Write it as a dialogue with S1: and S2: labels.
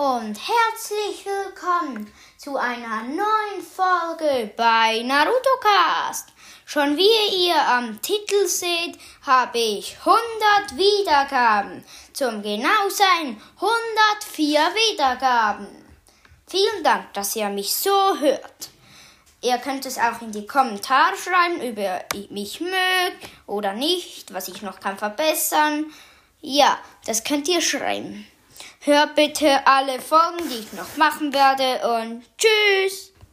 S1: und herzlich willkommen zu einer neuen Folge bei Naruto Cast. Schon wie ihr am Titel seht, habe ich 100 Wiedergaben. Zum genau sein 104 Wiedergaben. Vielen Dank, dass ihr mich so hört. Ihr könnt es auch in die Kommentare schreiben, ob ihr mich mögt oder nicht, was ich noch kann verbessern. Ja, das könnt ihr schreiben. Hört bitte alle Folgen, die ich noch machen werde und tschüss!